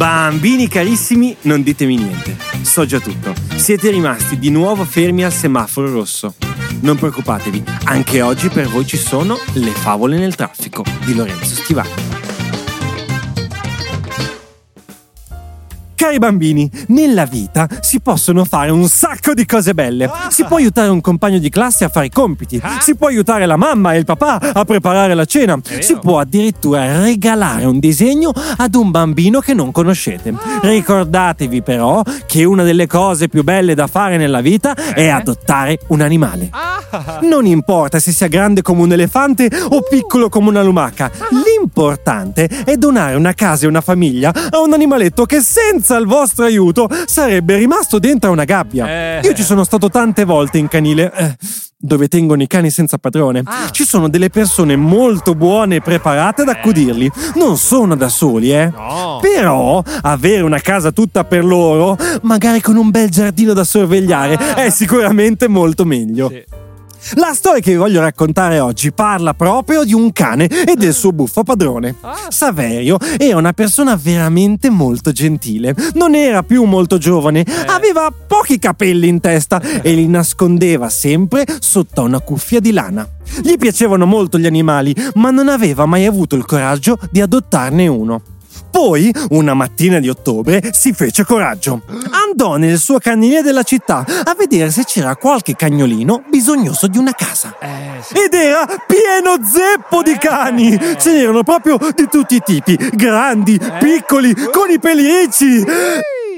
Bambini carissimi, non ditemi niente. So già tutto. Siete rimasti di nuovo fermi al semaforo rosso. Non preoccupatevi, anche oggi per voi ci sono le favole nel traffico di Lorenzo Stivali. Cari bambini, nella vita si possono fare un sacco di cose belle. Si può aiutare un compagno di classe a fare i compiti, si può aiutare la mamma e il papà a preparare la cena, si può addirittura regalare un disegno ad un bambino che non conoscete. Ricordatevi però che una delle cose più belle da fare nella vita è adottare un animale. Non importa se sia grande come un elefante o piccolo come una lumaca, l'importante è donare una casa e una famiglia a un animaletto che senza il vostro aiuto sarebbe rimasto dentro una gabbia. Eh. Io ci sono stato tante volte in canile. Eh, dove tengono i cani senza padrone. Ah. Ci sono delle persone molto buone e preparate ad accudirli. Non sono da soli, eh. No. Però avere una casa tutta per loro, magari con un bel giardino da sorvegliare, ah. è sicuramente molto meglio. Sì. La storia che vi voglio raccontare oggi parla proprio di un cane e del suo buffo padrone. Ah. Saverio era una persona veramente molto gentile. Non era più molto giovane, eh. aveva pochi capelli in testa e li nascondeva sempre sotto una cuffia di lana. Gli piacevano molto gli animali, ma non aveva mai avuto il coraggio di adottarne uno. Poi, una mattina di ottobre, si fece coraggio. Andò nel suo canile della città a vedere se c'era qualche cagnolino bisognoso di una casa. Eh, sì. Ed era pieno zeppo di cani! Ce n'erano proprio di tutti i tipi, grandi, eh? piccoli, con i peli ricci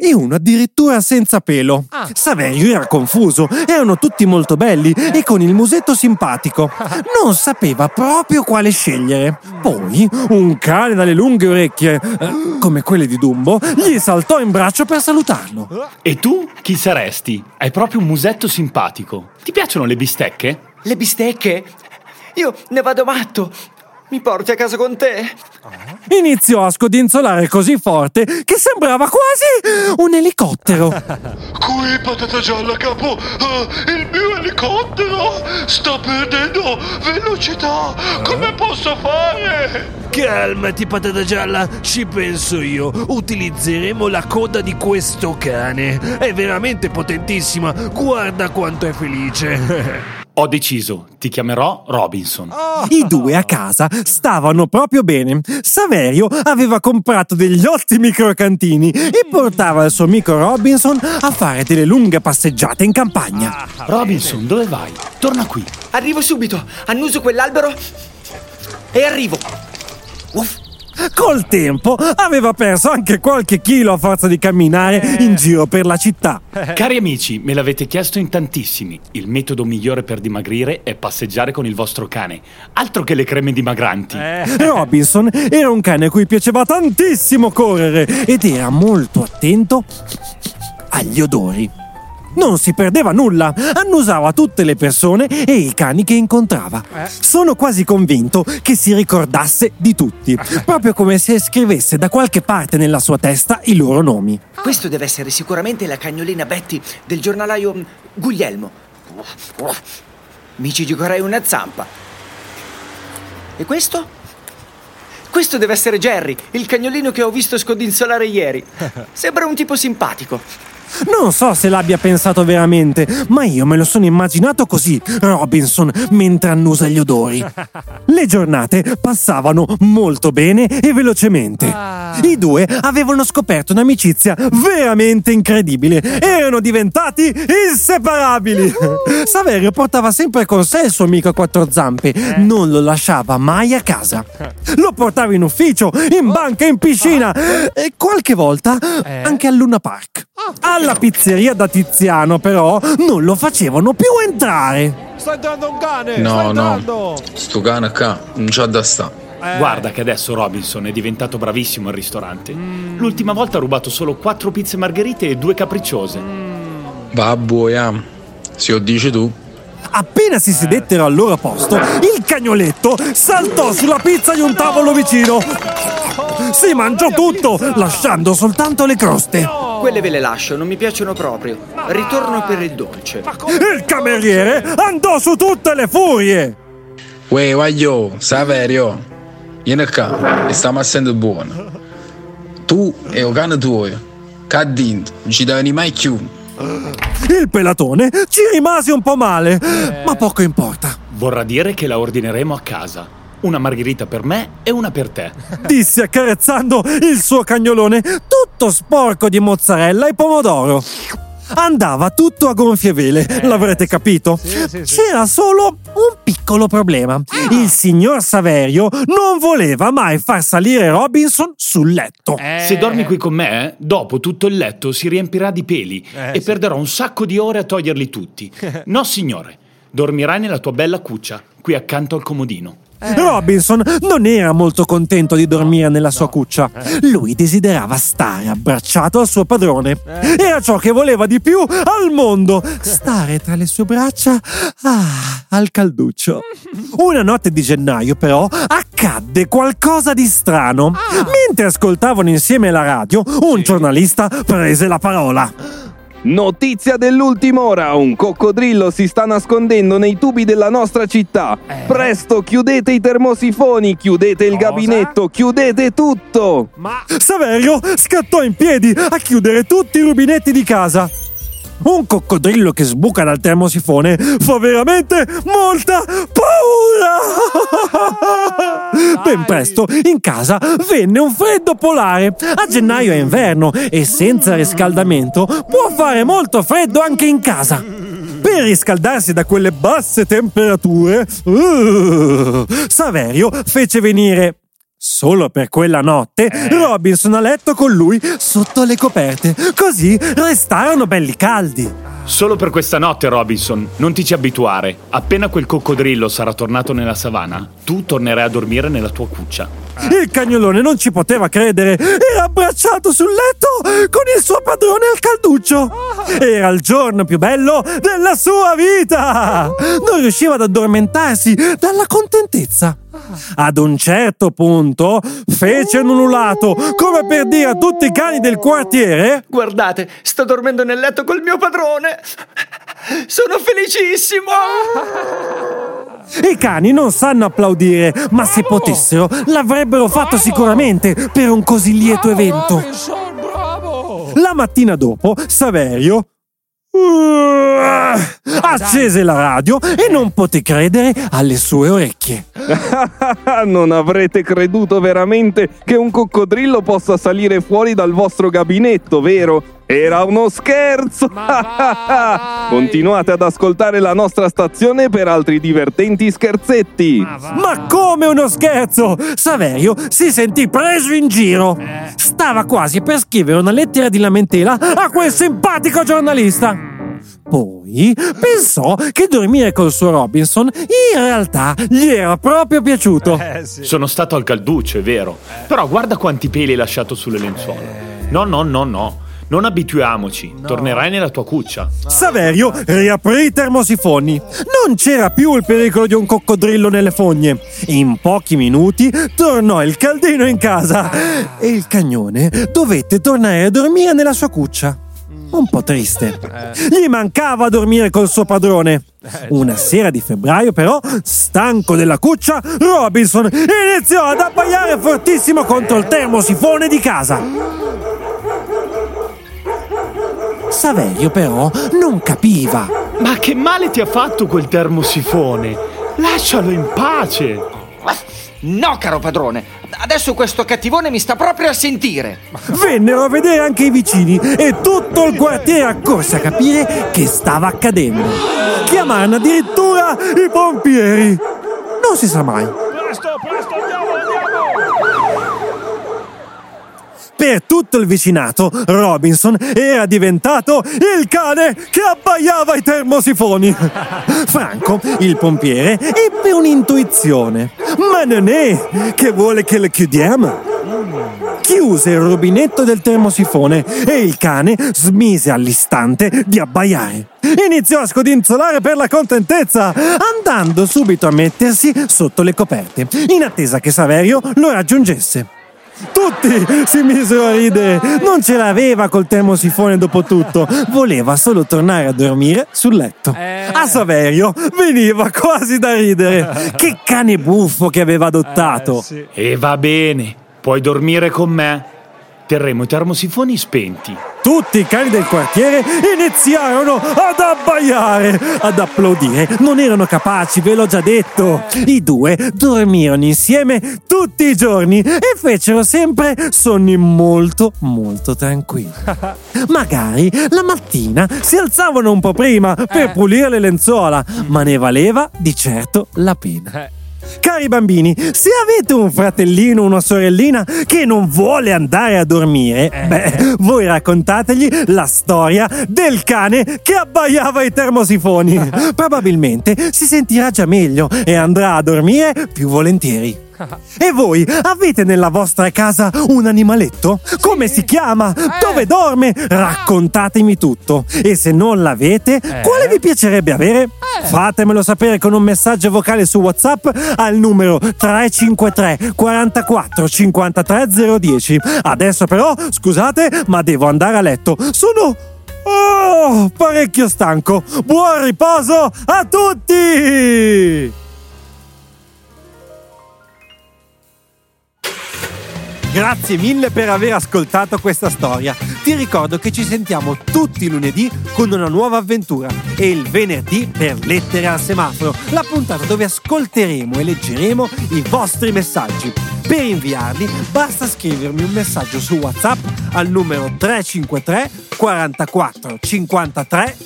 e uno addirittura senza pelo. Ah. Saverio era confuso, erano tutti molto belli e con il musetto simpatico. Non sapeva proprio quale scegliere. Poi un cane dalle lunghe orecchie, come quelle di Dumbo, gli saltò in braccio per salutarlo. E tu chi saresti? Hai proprio un musetto simpatico. Ti piacciono le bistecche? Le bistecche? Io ne vado matto. Mi porti a casa con te? Iniziò a scodinzolare così forte che sembrava quasi un elicottero. Qui, patata gialla, capo! Uh, il mio elicottero sta perdendo velocità! Come posso fare? Calmati, patata gialla, ci penso io. Utilizzeremo la coda di questo cane. È veramente potentissima. Guarda quanto è felice. Ho deciso, ti chiamerò Robinson. Oh. I due a casa stavano proprio bene. Saverio aveva comprato degli ottimi crocantini e portava il suo amico Robinson a fare delle lunghe passeggiate in campagna. Ah, Robinson, dove vai? Torna qui. Arrivo subito. Annuso quell'albero e arrivo. Uff. Col tempo aveva perso anche qualche chilo a forza di camminare eh. in giro per la città. Cari amici, me l'avete chiesto in tantissimi. Il metodo migliore per dimagrire è passeggiare con il vostro cane. Altro che le creme dimagranti. Eh. Robinson era un cane a cui piaceva tantissimo correre ed era molto attento agli odori. Non si perdeva nulla, annusava tutte le persone e i cani che incontrava. Eh. Sono quasi convinto che si ricordasse di tutti, proprio come se scrivesse da qualche parte nella sua testa i loro nomi. Questo deve essere sicuramente la cagnolina Betty del giornalaio Guglielmo. Mi ci giocherei una zampa. E questo? Questo deve essere Jerry, il cagnolino che ho visto scodinzolare ieri. Sembra un tipo simpatico. Non so se l'abbia pensato veramente, ma io me lo sono immaginato così, Robinson, mentre annusa gli odori. Le giornate passavano molto bene e velocemente. Ah. I due avevano scoperto un'amicizia veramente incredibile. Erano diventati inseparabili. Saverio portava sempre con sé il suo amico a quattro zampe. Eh. Non lo lasciava mai a casa. Lo portava in ufficio, in banca, in piscina e qualche volta eh. anche al Luna Park. Alla pizzeria da Tiziano, però, non lo facevano più entrare. Sta entrando un cane! No, no. Sto cane qua non c'ha da sta. Eh. Guarda che adesso Robinson è diventato bravissimo al ristorante. Mm. L'ultima volta ha rubato solo quattro pizze margherite e due capricciose. Mm. Babbo, yeah. se lo dici tu. Appena si sedettero al loro posto, il cagnoletto saltò sulla pizza di un tavolo vicino. Si mangiò tutto, lasciando soltanto le croste. Quelle ve le lascio, non mi piacciono proprio. Ritorno per il dolce. Il cameriere andò su tutte le furie. Uè, voglio, Saverio. Vieni qua, e stiamo essendo buono. Tu e o cane tuo. Detto? Non ci devi mai più. Il pelatone ci rimase un po' male, ma poco importa. Vorrà dire che la ordineremo a casa. Una margherita per me e una per te. Disse accarezzando il suo cagnolone tutto sporco di mozzarella e pomodoro. Andava tutto a gonfie vele, l'avrete capito? C'era solo un piccolo problema. Il signor Saverio non voleva mai far salire Robinson sul letto. Se dormi qui con me, dopo tutto il letto si riempirà di peli e perderò un sacco di ore a toglierli tutti. No, signore. Dormirai nella tua bella cuccia, qui accanto al comodino. Robinson non era molto contento di dormire nella sua cuccia. Lui desiderava stare abbracciato al suo padrone. Era ciò che voleva di più al mondo. Stare tra le sue braccia ah, al calduccio. Una notte di gennaio, però, accadde qualcosa di strano. Mentre ascoltavano insieme la radio, un giornalista prese la parola. Notizia dell'ultima ora, un coccodrillo si sta nascondendo nei tubi della nostra città. Presto, chiudete i termosifoni, chiudete il gabinetto, chiudete tutto. Saverio scattò in piedi a chiudere tutti i rubinetti di casa. Un coccodrillo che sbuca dal termosifone fa veramente molta paura! Ben presto in casa venne un freddo polare. A gennaio è inverno e senza riscaldamento può fare molto freddo anche in casa. Per riscaldarsi da quelle basse temperature, uh, Saverio fece venire Solo per quella notte Robinson a letto con lui sotto le coperte, così restarono belli caldi. Solo per questa notte, Robinson, non ti ci abituare. Appena quel coccodrillo sarà tornato nella savana, tu tornerai a dormire nella tua cuccia. Il cagnolone non ci poteva credere, era abbracciato sul letto con padrone al calduccio. Era il giorno più bello della sua vita. Non riusciva ad addormentarsi dalla contentezza. Ad un certo punto fece un ululato, come per dire a tutti i cani del quartiere: Guardate, sto dormendo nel letto col mio padrone. Sono felicissimo. I cani non sanno applaudire, ma se potessero l'avrebbero fatto sicuramente per un così lieto evento. La mattina dopo, Saverio uh, accese la radio e non poté credere alle sue orecchie. non avrete creduto veramente che un coccodrillo possa salire fuori dal vostro gabinetto, vero? Era uno scherzo! Continuate ad ascoltare la nostra stazione per altri divertenti scherzetti! Ma come uno scherzo! Saverio si sentì preso in giro. Stava quasi per scrivere una lettera di lamentela a quel simpatico giornalista. Poi pensò che dormire col suo Robinson in realtà gli era proprio piaciuto. Sono stato al calduccio, è vero. Però guarda quanti peli hai lasciato sulle lenzuola. No, no, no, no. Non abituiamoci. Tornerai nella tua cuccia. Saverio riaprì i termosifoni. Non c'era più il pericolo di un coccodrillo nelle fogne. In pochi minuti tornò il caldino in casa e il cagnone dovette tornare a dormire nella sua cuccia. Un po' triste. Gli mancava dormire col suo padrone. Una sera di febbraio, però, stanco della cuccia, Robinson iniziò ad abbaiare fortissimo contro il termosifone di casa. Saverio però non capiva. Ma che male ti ha fatto quel termosifone? Lascialo in pace. No, caro padrone. Adesso questo cattivone mi sta proprio a sentire. Vennero a vedere anche i vicini e tutto il quartiere accorse a capire che stava accadendo. Chiamarono addirittura i pompieri. Non si sa mai. Presto, presto, andiamo, andiamo! Per tutto il vicinato, Robinson era diventato il cane che abbaiava i termosifoni. Franco, il pompiere, ebbe un'intuizione. Ma non è che vuole che le chiudiamo. Chiuse il rubinetto del termosifone e il cane smise all'istante di abbaiare. Iniziò a scodinzolare per la contentezza, andando subito a mettersi sotto le coperte, in attesa che Saverio lo raggiungesse. Tutti si misero a ridere. Non ce l'aveva col termosifone dopo tutto. Voleva solo tornare a dormire sul letto. A Saverio veniva quasi da ridere. Che cane buffo che aveva adottato. E va bene, puoi dormire con me. terremo i termosifoni spenti. Tutti i cani del quartiere iniziarono ad abbaiare, ad applaudire. Non erano capaci, ve l'ho già detto. I due dormirono insieme tutti i giorni e fecero sempre sonni molto, molto tranquilli. Magari la mattina si alzavano un po' prima per pulire le lenzuola, ma ne valeva di certo la pena. Cari bambini, se avete un fratellino o una sorellina che non vuole andare a dormire, beh, voi raccontategli la storia del cane che abbaiava i termosifoni. Probabilmente si sentirà già meglio e andrà a dormire più volentieri. E voi avete nella vostra casa un animaletto? Come si chiama? Dove dorme? Raccontatemi tutto. E se non l'avete, quale vi piacerebbe avere? Fatemelo sapere con un messaggio vocale su WhatsApp al numero 353 44 53 010. Adesso però, scusate, ma devo andare a letto. Sono Oh, parecchio stanco. Buon riposo a tutti! Grazie mille per aver ascoltato questa storia. Ti ricordo che ci sentiamo tutti i lunedì con una nuova avventura e il venerdì per Lettere al semaforo, la puntata dove ascolteremo e leggeremo i vostri messaggi. Per inviarli basta scrivermi un messaggio su WhatsApp al numero 353 44 53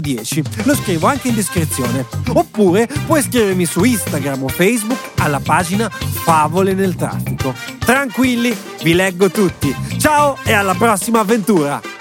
010. Lo scrivo anche in descrizione. Oppure puoi scrivermi su Instagram o Facebook alla pagina Favole nel traffico. Tranquilli, vi leggo tutti. Ciao e alla prossima avventura!